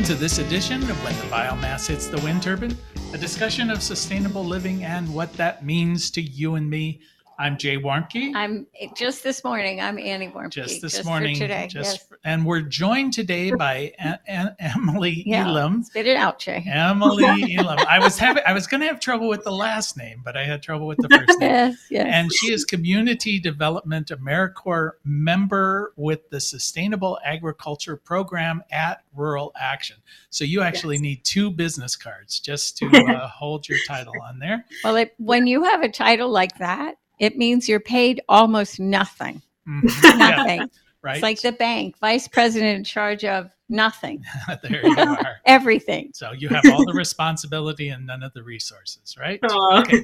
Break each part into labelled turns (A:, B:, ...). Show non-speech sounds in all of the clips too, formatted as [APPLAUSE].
A: Welcome to this edition of When the Biomass Hits the Wind Turbine, a discussion of sustainable living and what that means to you and me. I'm Jay Warmke.
B: I'm just this morning. I'm Annie Warmke.
A: Just this morning.
B: today.
A: Just
B: yes.
A: for- and we're joined today by a- a- Emily
B: Yeah.
A: Elam.
B: Spit it out, Jay.
A: Emily [LAUGHS] Elam. I was having I was going to have trouble with the last name, but I had trouble with the first [LAUGHS] name.
B: Yes, yes.
A: And she is Community Development AmeriCorps member with the Sustainable Agriculture Program at Rural Action. So you actually
C: Yes.
A: need two business cards just to [LAUGHS] uh, hold your title on there.
B: well, it, when you have a title like that, it means you're paid almost nothing.
A: Mhm. [LAUGHS] Yeah,
B: Nothing.
A: right.
B: It's like the bank, vice president in charge of nothing, [LAUGHS]
A: there you [LAUGHS] are.
B: everything.
A: So you have all the responsibility and none of the resources, right? Okay.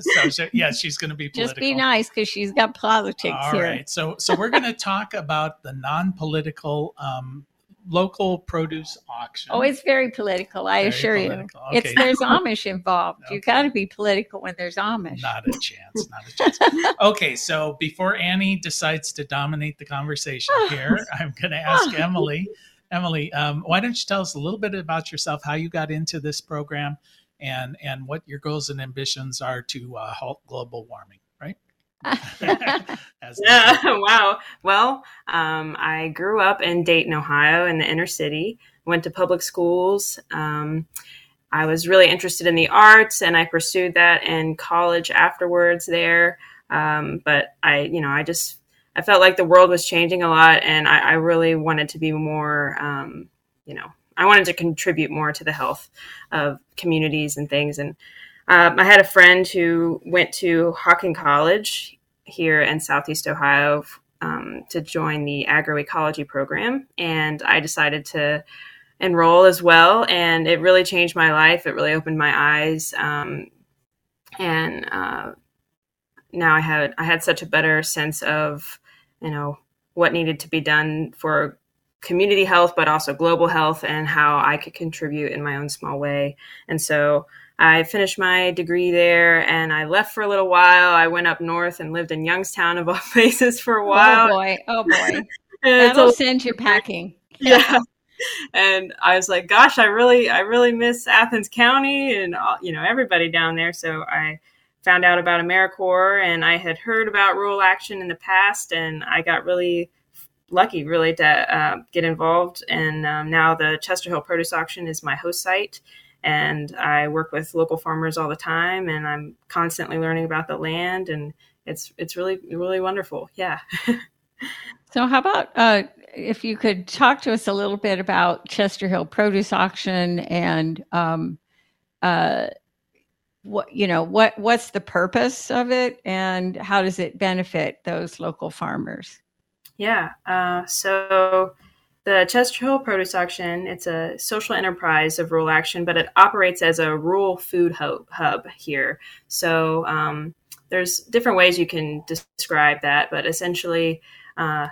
A: so, so yeah, she's going to be political.
B: Just be nice because she's got politics
A: All
B: here.
A: right. So so we're going to talk about the non-political um, local produce auction.
B: Oh, it's very political. I
A: Very
B: assure
A: political.
B: you.
A: Okay.
B: It's there's [LAUGHS] Amish involved. You
A: Okay.
B: got to be political when there's Amish.
A: Not a chance. Not a chance. [LAUGHS] Okay, so before Annie decides to dominate the conversation [LAUGHS] here, I'm going to ask Emily. Emily, um, why don't you tell us a little bit about yourself, how you got into this program, and and what your goals and ambitions are to uh, halt global warming, [LAUGHS]
C: Yeah, [LAUGHS] [LAUGHS] wow. Well, um, I grew up in Dayton, Ohio, in the inner city. Went to public schools. Um, I was really interested in the arts, and I pursued that in college afterwards there. Um, but I, you know, I just I felt like the world was changing a lot, and I, I really wanted to be more, um, you know, I wanted to contribute more to the health of communities and things. And um, I had a friend who went to Hocking College here in Southeast Ohio um, to join the agroecology program, and I decided to enroll as well. And it really changed my life. It really opened my eyes, um, and uh, now I had I had such a better sense of you know what needed to be done for community health, but also global health, and how I could contribute in my own small way. And so I finished my degree there and I left for a little while. I went up north and lived in Youngstown, of all [LAUGHS] places, for a while.
B: oh boy,
C: oh boy, [LAUGHS]
B: that'll
C: a-
B: send you packing. [LAUGHS]
C: yeah. And I was like, gosh, I really, I really miss Athens County and, you know, everybody down there. So I found out about AmeriCorps and I had heard about rural action in the past and I got really lucky really to uh, get involved. And um, now the Chester Hill Produce Auction is my host site. And I work with local farmers all the time and I'm constantly learning about the land and it's, it's really, really wonderful. Yeah. [LAUGHS]
B: So, how about uh, if you could talk to us a little bit about Chester Hill Produce Auction and um, uh, what you know what what's the purpose of it and how does it benefit those local farmers?
C: Yeah. Uh, so the Chester Hill Produce Auction, it's a social enterprise of rural action, but it operates as a rural food hub, hub here. So um, there's different ways you can describe that, but essentially, uh,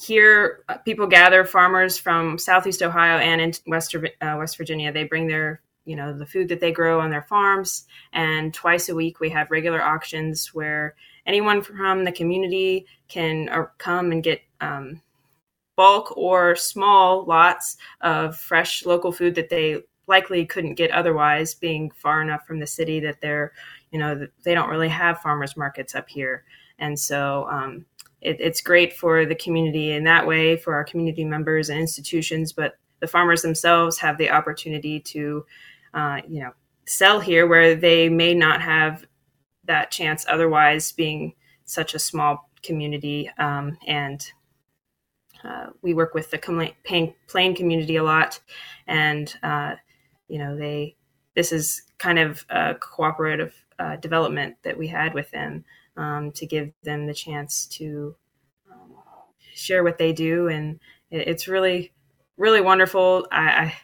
C: here uh, people gather farmers from Southeast Ohio and in West, uh, West Virginia. They bring their you know the food that they grow on their farms, and twice a week we have regular auctions where anyone from the community can uh, come and get um, bulk or small lots of fresh local food that they likely couldn't get otherwise being far enough from the city that they're you know they don't really have farmers markets up here. And so um, it, it's great for the community in that way for our community members and institutions but the farmers themselves have the opportunity to uh, you know sell here where they may not have that chance otherwise being such a small community um, and uh, we work with the plain community a lot. And uh, you know they this is kind of a cooperative uh, development that we had with them um, to give them the chance to um, share what they do. And it, it's really really wonderful. I, I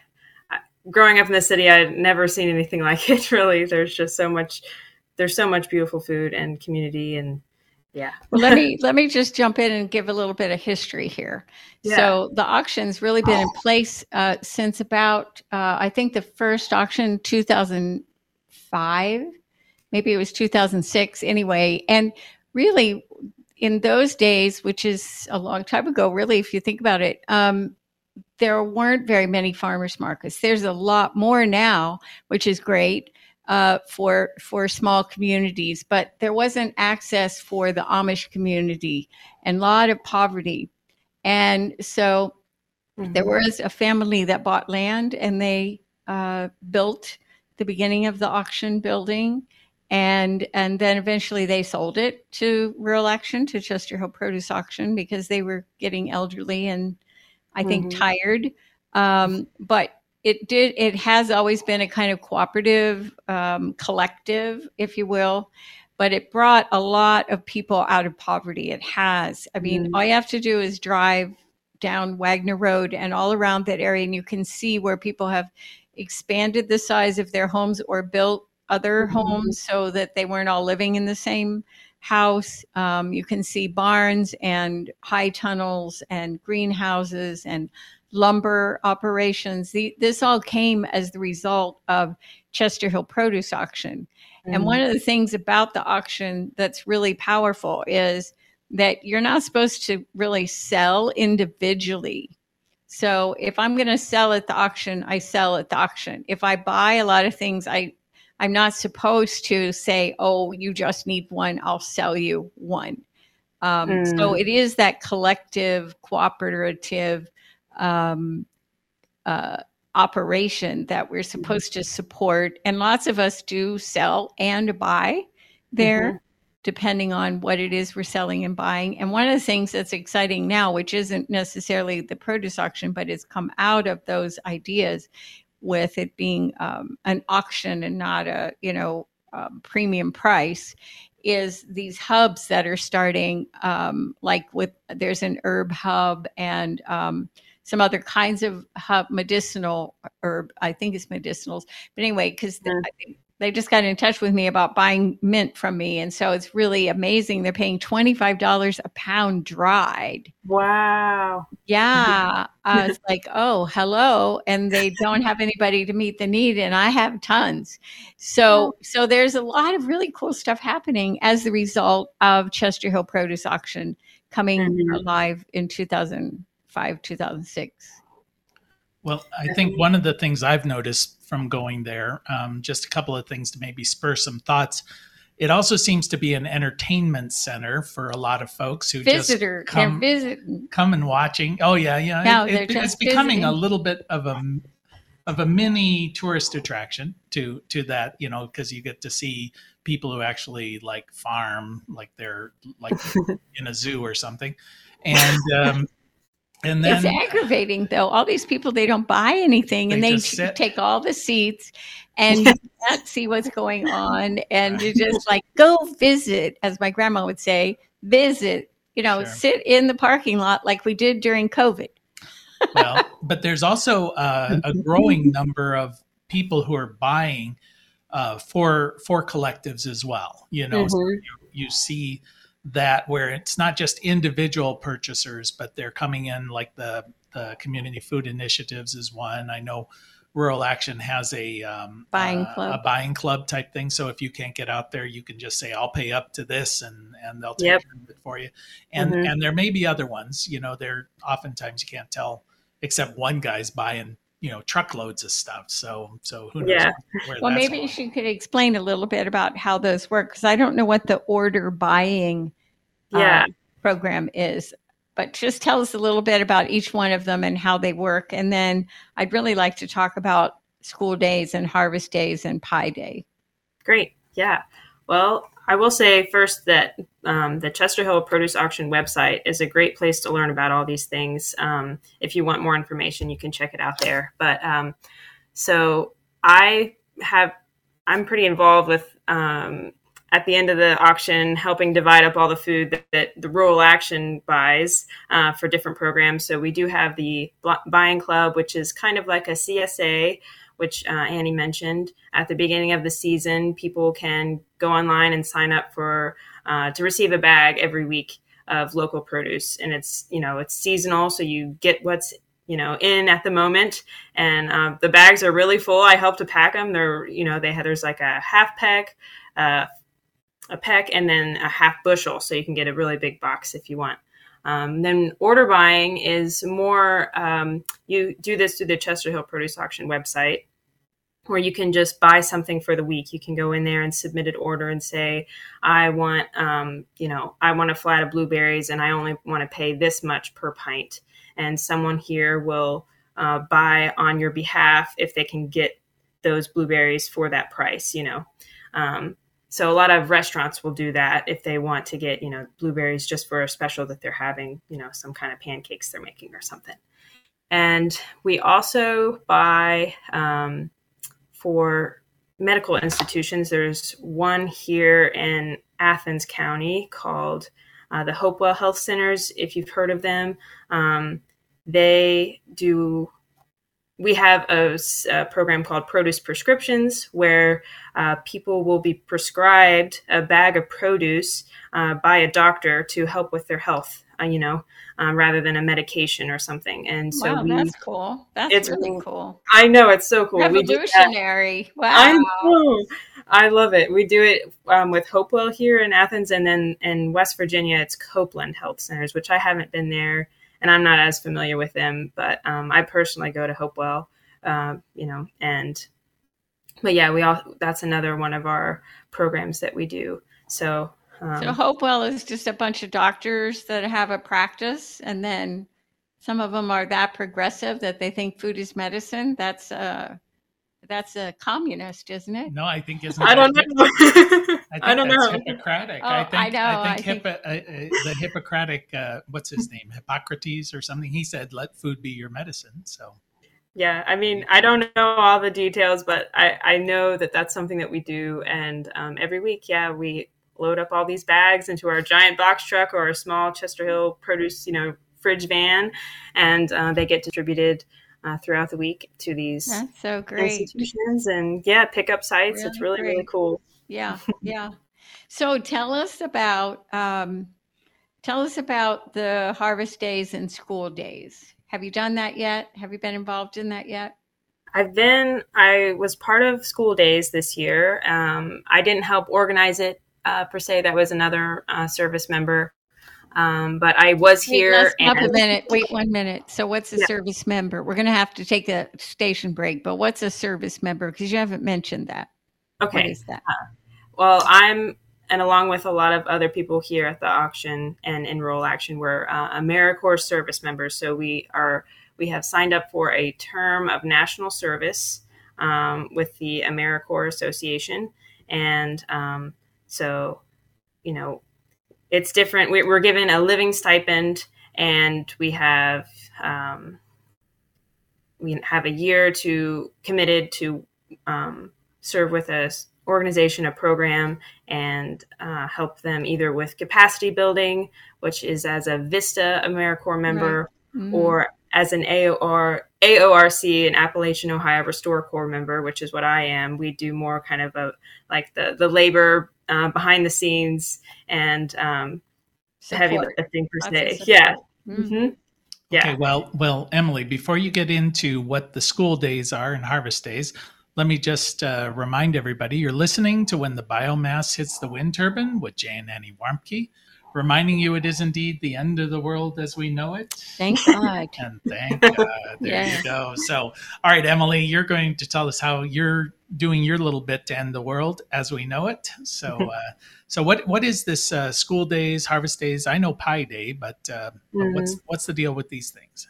C: growing up in the city i'd never seen anything [LAUGHS] like it really. There's just so much there's so much beautiful food and community and yeah
B: Well, let me [LAUGHS] let me just jump in and give a little bit of history here.
C: Yeah.
B: So the auction's really been in place uh, since about uh, I think the first auction 2005, maybe it was 2006 anyway, and really in those days, which is a long time ago, really if you think about it, um, there weren't very many farmers markets. There's a lot more now, which is great uh, for for small communities, but there wasn't access for the Amish community and a lot of poverty. And so mm-hmm. there was a family that bought land and they uh, built the beginning of the auction building and and then eventually they sold it to rural action to chester hill produce auction because they were getting elderly and i think mm-hmm. tired um, but it did it has always been a kind of cooperative um, collective if you will but it brought a lot of people out of poverty it has i mean mm-hmm. all you have to do is drive down wagner road and all around that area and you can see where people have expanded the size of their homes or built other mm-hmm. homes so that they weren't all living in the same house. Um, you can see barns and high tunnels and greenhouses and lumber operations. The, this all came as the result of Chester Hill Produce Auction. Mm. And one of the things about the auction that's really powerful is that you're not supposed to really sell individually. So if I'm going to sell at the auction, I sell at the auction. If I buy a lot of things, I I'm not supposed to say, "Oh, you just need one. I'll sell you one." Um, mm. So it is that collective, cooperative um, uh, operation that we're supposed to support, and lots of us do sell and buy there. Mm-hmm. Depending on what it is we're selling and buying. And one of the things that's exciting now, which isn't necessarily the produce auction, but it's come out of those ideas, with it being um, an auction and not a you know um, premium price is these hubs that are starting um, like with there's an herb hub and um, some other kinds of medicinal herb i think it's medicinals but anyway because mm. they just got in touch with me about buying mint from me. And so it's really amazing. They're paying $25 a pound dried.
C: Wow.
B: Yeah. [LAUGHS] I was like, oh, hello. And they don't have anybody to meet the need. And I have tons. So, so there's a lot of really cool stuff happening as the result of Chester Hill Produce Auction coming mm-hmm. live in 2005, 2006.
A: Well, I think one of the things I've noticed from going there, um, just a couple of things to maybe spur some thoughts. It also seems to be an entertainment center for a lot of folks who
B: Visitor,
A: just come, come and watching. Oh yeah, yeah.
B: No, it, it, it's
A: becoming
B: visiting.
A: a little bit of a of a mini tourist attraction to to that, you know, because you get to see people who actually like farm, like they're like [LAUGHS] in a zoo or something, and um, and then
B: it's aggravating though. All these people they don't buy anything and they take all the seats and can't see what's going on and you just like go visit, as my grandma would say, visit, you know, sure. sit in the parking lot like we did during COVID.
A: well, but there's also uh, a [LAUGHS] growing number of people who are buying uh, for for collectives as well. You know, mm-hmm. so you, you see that where it's not just individual purchasers, but they're coming in like the the community food initiatives is one. I know Rural Action has a um,
B: buying
A: uh,
B: club,
A: a buying club type thing. So if you can't get out there, you can just say, "I'll pay up to this," and and they'll take
C: yep.
A: it for you. And mm-hmm. and there may be other ones. You know, there oftentimes you can't tell except one guy's buying you know truckloads of stuff so so who knows
C: yeah.
B: well maybe going. you could explain a little bit about how those work because i don't know what the order buying
C: uh, yeah. Uh,
B: program is but just tell us a little bit about each one of them and how they work and then i'd really like to talk about school days and harvest days and pie day
C: great yeah well I will say first that um, the Chester Hill Produce Auction website is a great place to learn about all these things. Um, if you want more information, you can check it out there. But um, so I have, I'm pretty involved with um, at the end of the auction, helping divide up all the food that, that the Rural Action buys uh, for different programs. So we do have the Buying Club, which is kind of like a CSA which uh, Annie mentioned at the beginning of the season. People can go online and sign up for uh, to receive a bag every week of local produce, and it's you know it's seasonal, so you get what's you know in at the moment, and uh, the bags are really full. I help to pack them. They're you know they have there's like a half peck. Uh, a peck and then a half bushel, so you can get a really big box if you want. Um, then order buying is more, um, you do this through the Chester Hill Produce Auction website where you can just buy something for the week. You can go in there and submit an order and say, I want, um, you know, I want a flat of blueberries and I only want to pay this much per pint. And someone here will uh, buy on your behalf if they can get those blueberries for that price, you know. Um, so a lot of restaurants will do that if they want to get, you know, blueberries just for a special that they're having, you know, some kind of pancakes they're making or something. And we also buy um, for medical institutions. There's one here in Athens County called uh, the Hopewell Health Centers, if you've heard of them. Um, they do we have a, a, program called Produce Prescriptions where uh, people will be prescribed a bag of produce uh, by a doctor to help with their health, uh, you know, um, rather than a medication or something. And so
B: wow,
C: we,
B: that's cool. That's it's really cool.
C: I know it's so cool.
B: Revolutionary. Wow.
C: I know. I love it. We do it um, with Hopewell here in Athens, and then in West Virginia, it's Coplin Health Centers, which I haven't been there and I'm not as familiar with them, but um, I personally go to Hopewell, uh, you know, and but yeah, we all that's another one of our programs that we do. So,
B: um, so Hopewell is just a bunch of doctors that have a practice, and then some of them are that progressive that they think food is medicine. That's uh, that's a communist, isn't it?
A: No, I think isn't.
C: I don't know. [LAUGHS]
A: I, I don't know. Hippocratic.
B: Oh,
A: I think.
B: I know.
A: I think,
B: I
A: Hippo, uh, uh, the Hippocratic. Uh, what's his name? Hippocrates or something. He said, "Let food be your medicine." So.
C: Yeah, I mean, I don't know all the details, but I, I know that that's something that we do. And um, every week, yeah, we load up all these bags into our giant box truck or a small Chester Hill produce, you know, fridge van, and uh, they get distributed uh, throughout the week to these
B: That's so great.
C: institutions and yeah, pick up sites. Really it's really great. really cool.
B: Yeah, [LAUGHS] yeah. so tell us about um, tell us about the harvest days and school days. Have you done that yet? Have you been involved in that yet?
C: I've been. I was part of school days this year. Um, I didn't help organize it uh, per se. That was another uh, service member. Um, but I was Wait, here.
B: And- a minute. Wait one minute. So, what's a yeah. service member? We're going to have to take a station break. But what's a service member? Because you haven't mentioned that.
C: Okay. What is that? Uh, well, I'm, and along with a lot of other people here at the auction and Rural Action, we're uh, AmeriCorps service members. So we are we have signed up for a term of national service um, with the AmeriCorps Association, and um, so you know it's different. We, are given a living stipend, and we have um, we have a year to committed to um, serve with a organization, a program, and uh, help them either with capacity building, which is as a Vista AmeriCorps member, right. mm-hmm. or as an AOR AORC, an Appalachian Ohio Restore Corps member, which is what I am. We do more kind of a like the the labor uh, behind the scenes and um, heavy lifting per se. Yeah. Mm-hmm. mm-hmm.
A: Yeah. Okay, well, well, Emily, before you get into what the school days are and harvest days, let me just uh, remind everybody you're listening to When the Biomass Hits the Wind Turbine with Jay and Annie Warmke reminding you it is indeed the end of the world as we know it.
B: Thank God. [LAUGHS]
A: and thank God. There yes. you go. So, all right, Emily, you're going to tell us how you're doing your little bit to end the world as we know it. So, [LAUGHS] uh, so what what is this uh, school days, harvest days? I know Pie Day, but, uh, mm-hmm. what's what's the deal with these things?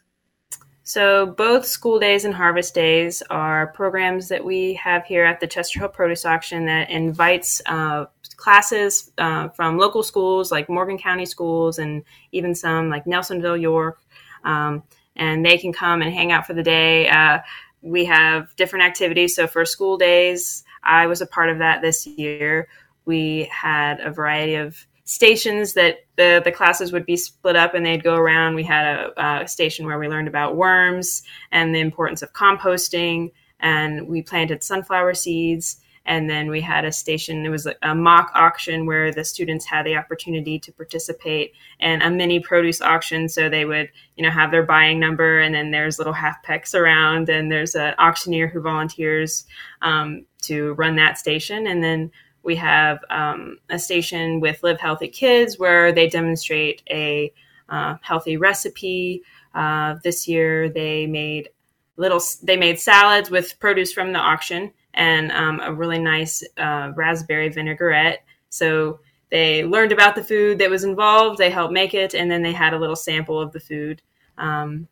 C: So, both school days and harvest days are programs that we have here at the Chester Hill Produce Auction that invites uh, classes uh, from local schools like Morgan County schools and even some like Nelsonville, York. Um, and they can come and hang out for the day. Uh, we have different activities. So, for school days, I was a part of that this year. We had a variety of stations that the, the classes would be split up and they'd go around. We had a, a, station where we learned about worms and the importance of composting, and we planted sunflower seeds. And then we had a station, it was a mock auction where the students had the opportunity to participate in a mini produce auction. So they would, you know, have their buying number and then there's little half pecks around and there's an auctioneer who volunteers um, to run that station. And then we have um, a station with Live Healthy Kids where they demonstrate a uh, healthy recipe. Uh, this year they made little they made salads with produce from the auction and um, a really nice uh, raspberry vinaigrette. So they learned about the food that was involved. They helped make it, and then they had a little sample of the food. Um,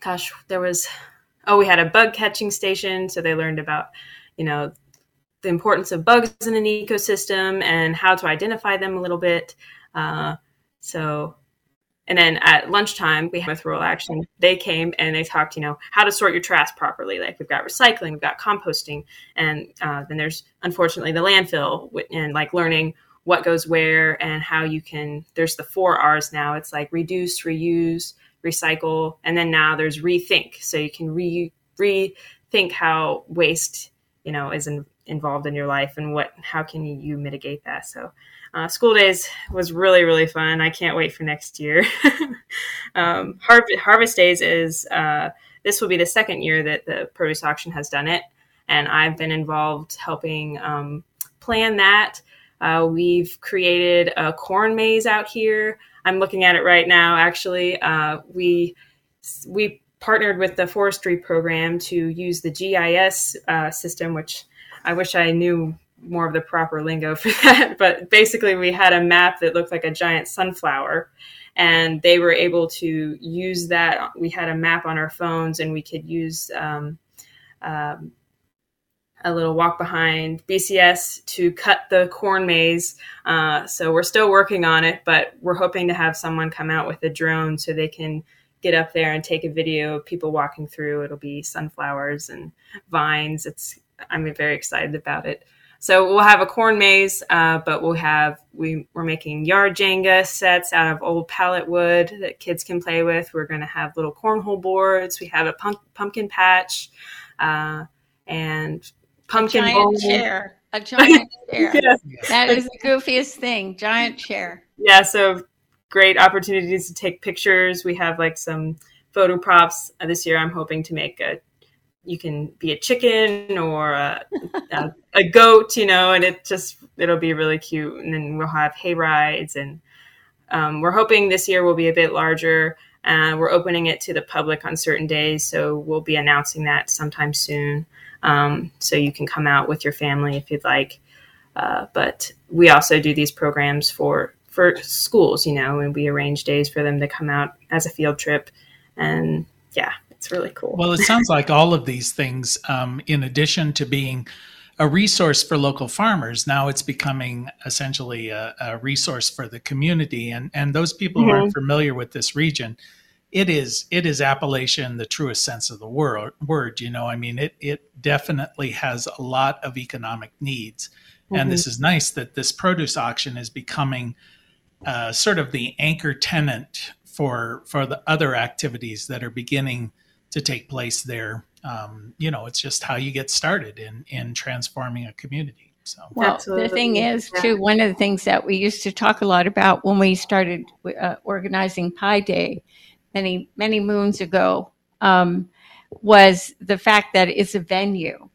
C: gosh, there was oh, we had a bug catching station, so they learned about you know the importance of bugs in an ecosystem and how to identify them a little bit. Uh, so and then at lunchtime, we had with Rural Action, they came and they talked, you know, how to sort your trash properly. Like we've got recycling, we've got composting, and uh, then there's unfortunately the landfill and like learning what goes where and how you can. There's the four R's now. It's like reduce, reuse, recycle, and then now there's rethink. So you can re rethink how waste, you know, is in, involved in your life and what how can you mitigate that. So uh, school days was really really fun. I can't wait for next year. [LAUGHS] um, Harvest, Harvest Days is uh, this will be the second year that the produce auction has done it, and I've been involved helping um, plan that. Uh, we've created a corn maze out here. I'm looking at it right now. Actually, uh, we we partnered with the forestry program to use the GIS uh, system, which I wish I knew more of the proper lingo [LAUGHS] for that, but basically we had a map that looked like a giant sunflower and they were able to use that. We had a map on our phones and we could use um, um, a little walk behind BCS to cut the corn maze. Uh, so we're still working on it, but we're hoping to have someone come out with a drone so they can get up there and take a video of people walking through. It'll be sunflowers and vines. It's I'm very excited about it. So we'll have a corn maze, uh, but we'll have we we're making yard Jenga sets out of old pallet wood that kids can play with. We're going to have little cornhole boards. We have a pump, pumpkin patch uh, and pumpkin
B: a giant bowl. chair. A giant [LAUGHS] chair. yes. That is the goofiest thing. Giant chair.
C: Yeah. So great opportunities to take pictures. We have like some photo props uh, this year. I'm hoping to make a you can be a chicken or a, a, a, goat, you know, and it just it'll be really cute. And then we'll have hay rides, and um, we're hoping this year will be a bit larger. Uh, we're opening it to the public on certain days, so we'll be announcing that sometime soon. Um, so you can come out with your family if you'd like. Uh, but we also do these programs for for schools, you know, and we arrange days for them to come out as a field trip. And yeah, it's really cool.
A: Well, it sounds like all of these things, um, in addition to being a resource for local farmers, now it's becoming essentially a, a resource for the community. And and those people mm-hmm. who aren't familiar with this region, it is it is Appalachian the truest sense of the word. Word, you know, I mean, it it definitely has a lot of economic needs, mm-hmm. and this is nice that this produce auction is becoming uh, sort of the anchor tenant for for the other activities that are beginning to take place there. Um, you know, it's just how you get started in in transforming a community. So,
B: well, Absolutely. the thing is, too, one of the things that we used to talk a lot about when we started uh, organizing Pie Day many many moons ago um, was the fact that it's a venue,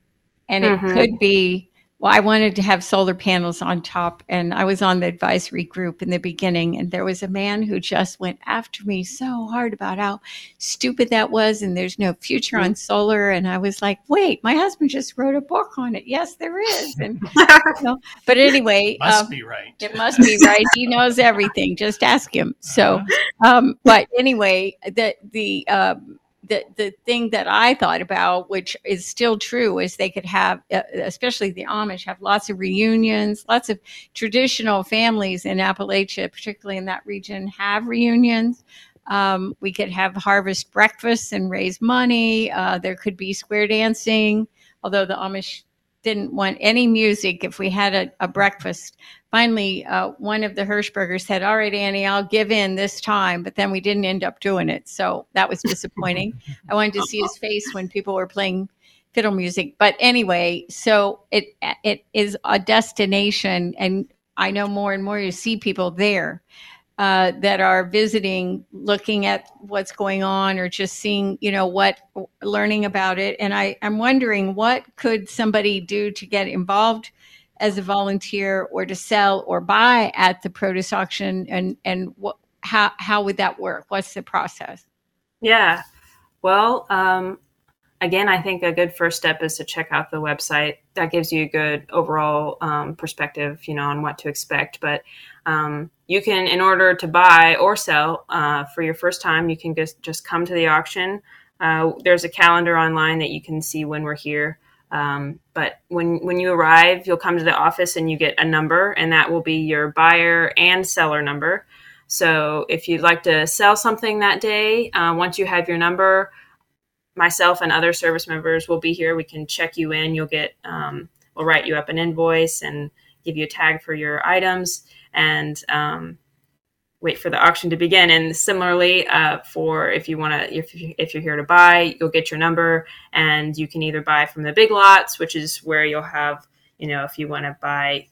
B: and mm-hmm. it could be well, I wanted to have solar panels on top, and I was on the advisory group in the beginning, and there was a man who just went after me so hard about how stupid that was, and there's no future on solar. And I was like, "Wait, my husband just wrote a book on it. Yes, there is." And [LAUGHS] you know, but anyway,
A: must um, be right.
B: It must be right. He knows everything. Just ask him. So, uh-huh. um, but anyway, the the um, the the thing that I thought about, which is still true, is they could have, uh, especially the Amish, have lots of reunions. Lots of traditional families in Appalachia, particularly in that region, have reunions. Um, we could have harvest breakfasts and raise money. Uh, there could be square dancing, although the Amish didn't want any music if we had a, a breakfast. Finally, uh, one of the Hershbergers said, All right, Annie, I'll give in this time. But then we didn't end up doing it. So that was disappointing. I wanted to see his face when people were playing fiddle music. But anyway, so it it is a destination, and I know more and more you see people there uh, that are visiting, looking at what's going on, or just seeing, you know, what learning about it. And I, I'm wondering what could somebody do to get involved as a volunteer, or to sell or buy at the produce auction, and and what how how would that work? What's the process?
C: Yeah. Well, um, again, I think a good first step is to check out the website. That gives you a good overall um, perspective, you know, on what to expect. But um, you can, in order to buy or sell uh, for your first time, you can just just come to the auction. Uh, there's a calendar online that you can see when we're here. Um, but when when you arrive, you'll come to the office and you get a number, and that will be your buyer and seller number. So if you'd like to sell something that day, uh, once you have your number, myself and other service members will be here. We can check you in. You'll get, um, we'll write you up an invoice and give you a tag for your items and um, wait for the auction to begin. And similarly, uh, for if you want to, if, if you're here to buy, you'll get your number and you can either buy from the big lots, which is where you'll have, you know, if you want to buy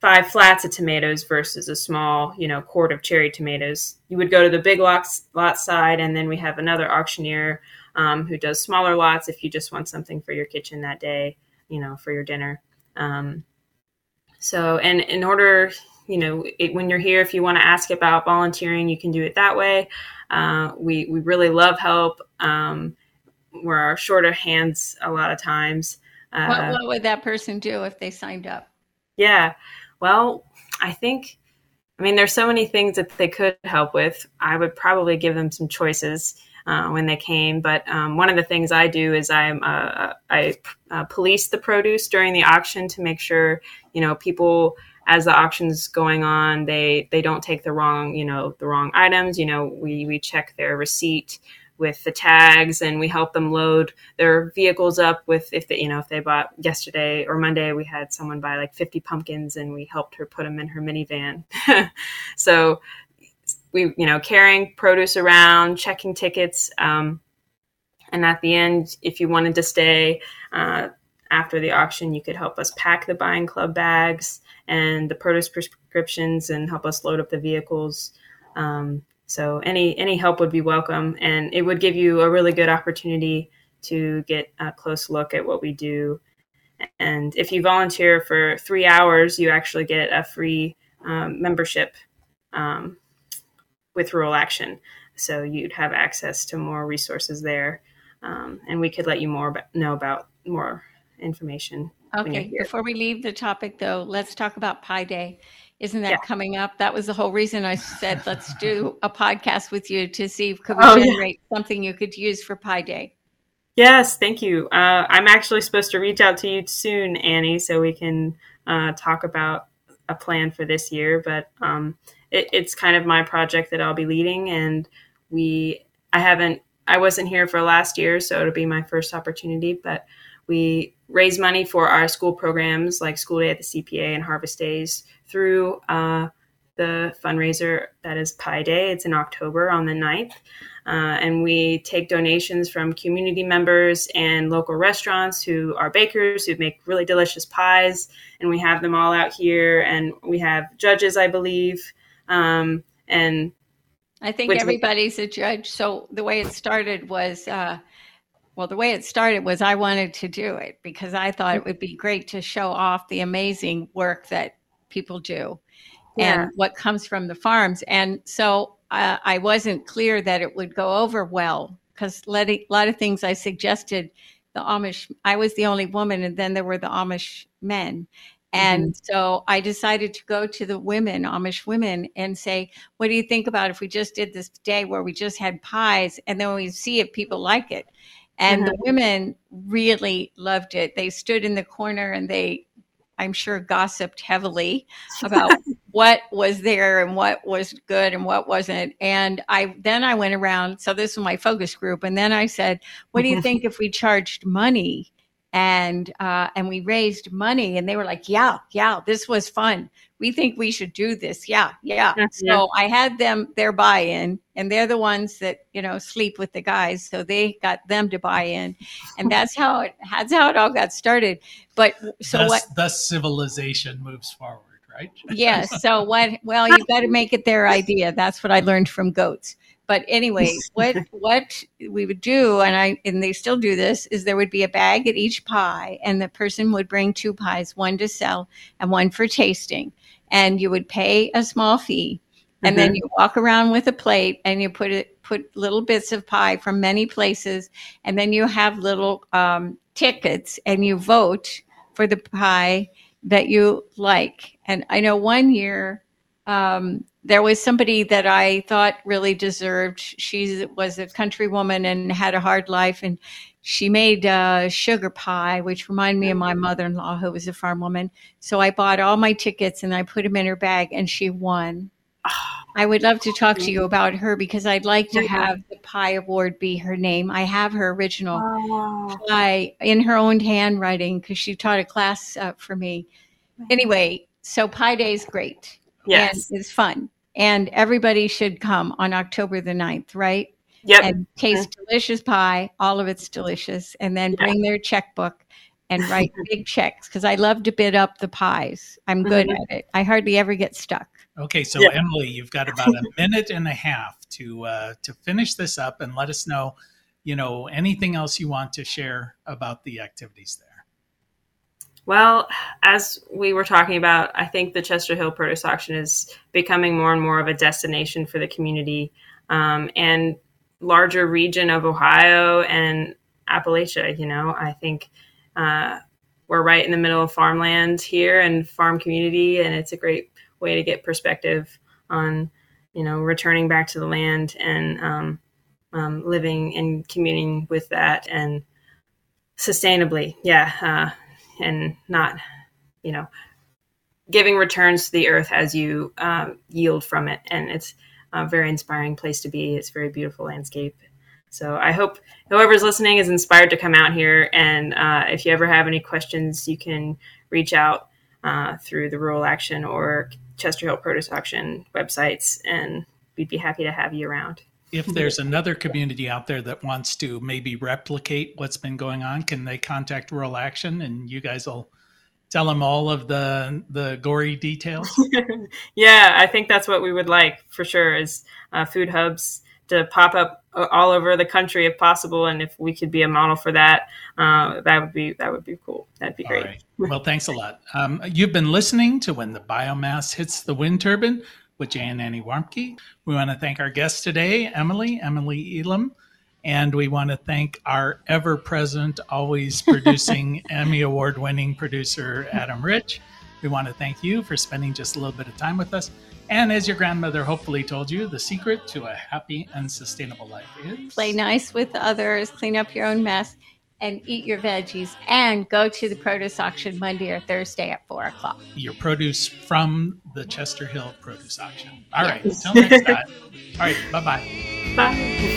C: five flats of tomatoes versus a small, you know, quart of cherry tomatoes. You would go to the big lots, lot side, and then we have another auctioneer um, who does smaller lots if you just want something for your kitchen that day, you know, for your dinner. Um, so, and in order, you know, it, when you're here, if you want to ask about volunteering, you can do it that way. Uh, we we really love help. Um, we're short of hands a lot of times.
B: Uh, what, what would that person do if they signed up?
C: Yeah, well, I think, I mean, there's so many things that they could help with. I would probably give them some choices. Uh, when they came. But um, one of the things I do is I'm uh, I uh, police the produce during the auction to make sure you know people as the auction's going on they they don't take the wrong you know the wrong items. You know we we check their receipt with the tags and we help them load their vehicles up with if they you know if they bought yesterday or monday we had someone buy like 50 pumpkins and we helped her put them in her minivan [LAUGHS] so we you know carrying produce around checking tickets um, and at the end if you wanted to stay uh, after the auction you could help us pack the buying club bags and the produce prescriptions and help us load up the vehicles um, so any any help would be welcome, and it would give you a really good opportunity to get a close look at what we do. And if you volunteer for three hours, you actually get a free um, membership um, with Rural Action. So you'd have access to more resources there, um, and we could let you more know about more information.
B: Okay. Before we leave the topic, though, let's talk about Pie Day. Isn't that yeah. coming up? That was the whole reason I said [LAUGHS] let's do a podcast with you to see if could we oh, generate yeah. something you could use for Pie Day.
C: Yes, thank you. Uh, I'm actually supposed to reach out to you soon, Annie, so we can uh, talk about a plan for this year. But um, it, it's kind of my project that I'll be leading, and we I haven't I wasn't here for last year, so it'll be my first opportunity. But we raise money for our school programs like School Day at the CPA and Harvest Days through uh, the fundraiser that is Pie Day. It's in October on the 9th. Uh, and we take donations from community members and local restaurants who are bakers who make really delicious pies. And we have them all out here. And we have judges, I believe. Um, and
B: I think everybody's a judge. So the way it started was uh, well, the way it started was I wanted to do it because I thought it would be great to show off the amazing work that people do yeah. and what comes from the farms. And so uh, I wasn't clear that it would go over well because a lot of things I suggested, the Amish, I was the only woman, and then there were the Amish men. And mm-hmm. so I decided to go to the women, Amish women, and say, What do you think about if we just did this day where we just had pies and then we see if people like it? And the uh-huh. women really loved it. They stood in the corner and they, I'm sure, gossiped heavily about [LAUGHS] what was there and what was good and what wasn't. And I then I went around. So this was my focus group, and then I said, "What do you think if we charged money?" And uh, and we raised money, and they were like, "Yeah, yeah, this was fun we think we should do this. Yeah, yeah. yeah. So I had them their buy-in, and they're the ones that you know sleep with the guys, so they got them to buy in, and [LAUGHS] that's how it that's how it all got started. But so
A: thus,
B: what?
A: Thus, civilization moves forward, right?
B: yes. Yeah, [LAUGHS] so what? Well, you got to make it their idea. That's what I learned from goats. But anyway, [LAUGHS] what what we would do, and I and they still do this, is there would be a bag at each pie, and the person would bring two pies, one to sell and one for tasting and you would pay a small fee and then you walk around with a plate and you put it put little bits of pie from many places, and then you have little um, tickets and you vote for the pie that you like. And I know one year um, there was somebody that I thought really deserved. She was a country woman and had a hard life, and she made uh, sugar pie, which reminded me of my mother in law, who was a farm woman. So I bought all my tickets and I put them in her bag, and she won. I would love to talk to you about her because I'd like to have the pie award be her name. I have her original
C: Oh,
B: pie in her own handwriting because she taught a class uh, for me. Anyway, so Pie Day is great.
C: Yes.
B: And it's fun. And everybody should come on October the 9th, right?
C: Yep.
B: And taste delicious pie. All of it's delicious. And then
C: Yeah.
B: bring their checkbook and write [LAUGHS] big checks because I love to bid up the pies. I'm good
C: Mhm.
B: at it. I hardly ever get stuck.
A: Okay, so
C: Yeah.
A: Emily, you've got about a [LAUGHS] minute and a half to uh, to finish this up and let us know, you know, anything else you want to share about the activities there.
C: Well, as we were talking about, I think the Chester Hill Produce Auction is becoming more and more of a destination for the community um, and larger region of Ohio and Appalachia. You know, I think uh, we're right in the middle of farmland here and farm community, and it's a great way to get perspective on, you know, returning back to the land and um, um, living and communing with that and sustainably. Yeah. Uh, and not, you know, giving returns to the earth as you um, yield from it. And it's a very inspiring place to be. It's a very beautiful landscape. So I hope whoever's listening is inspired to come out here. And uh, if you ever have any questions, you can reach out uh, through the Rural Action or Chester Hill Produce Auction websites, and we'd be happy to have you around.
A: If there's another community out there that wants to maybe replicate what's been going on, can they contact Rural Action and you guys will tell them all of the the gory details? [LAUGHS]
C: yeah, I think that's what we would like for sure is uh, food hubs to pop up uh, all over the country if possible, and if we could be a model for that, uh, that would be that would be cool. That'd be
A: All
C: great.
A: right. Well, thanks a lot. Um, you've been listening to When the Biomass Hits the Wind Turbine with Jay and Annie Warmke. We want to thank our guest today, Emily, Emily Elam. And we want to thank our ever present, always [LAUGHS] producing Emmy Award winning producer, Adam Rich. We want to thank you for spending just a little bit of time with us. And as your grandmother hopefully told you, the secret to a happy and sustainable life is
B: Play nice with others, clean up your own mess, and eat your veggies. And go to the produce auction Monday or Thursday at 4 o'clock.
A: your produce from the Chester Hill Produce Auction. All right,
C: Yes.
A: until next time. All right, bye bye.
C: Bye.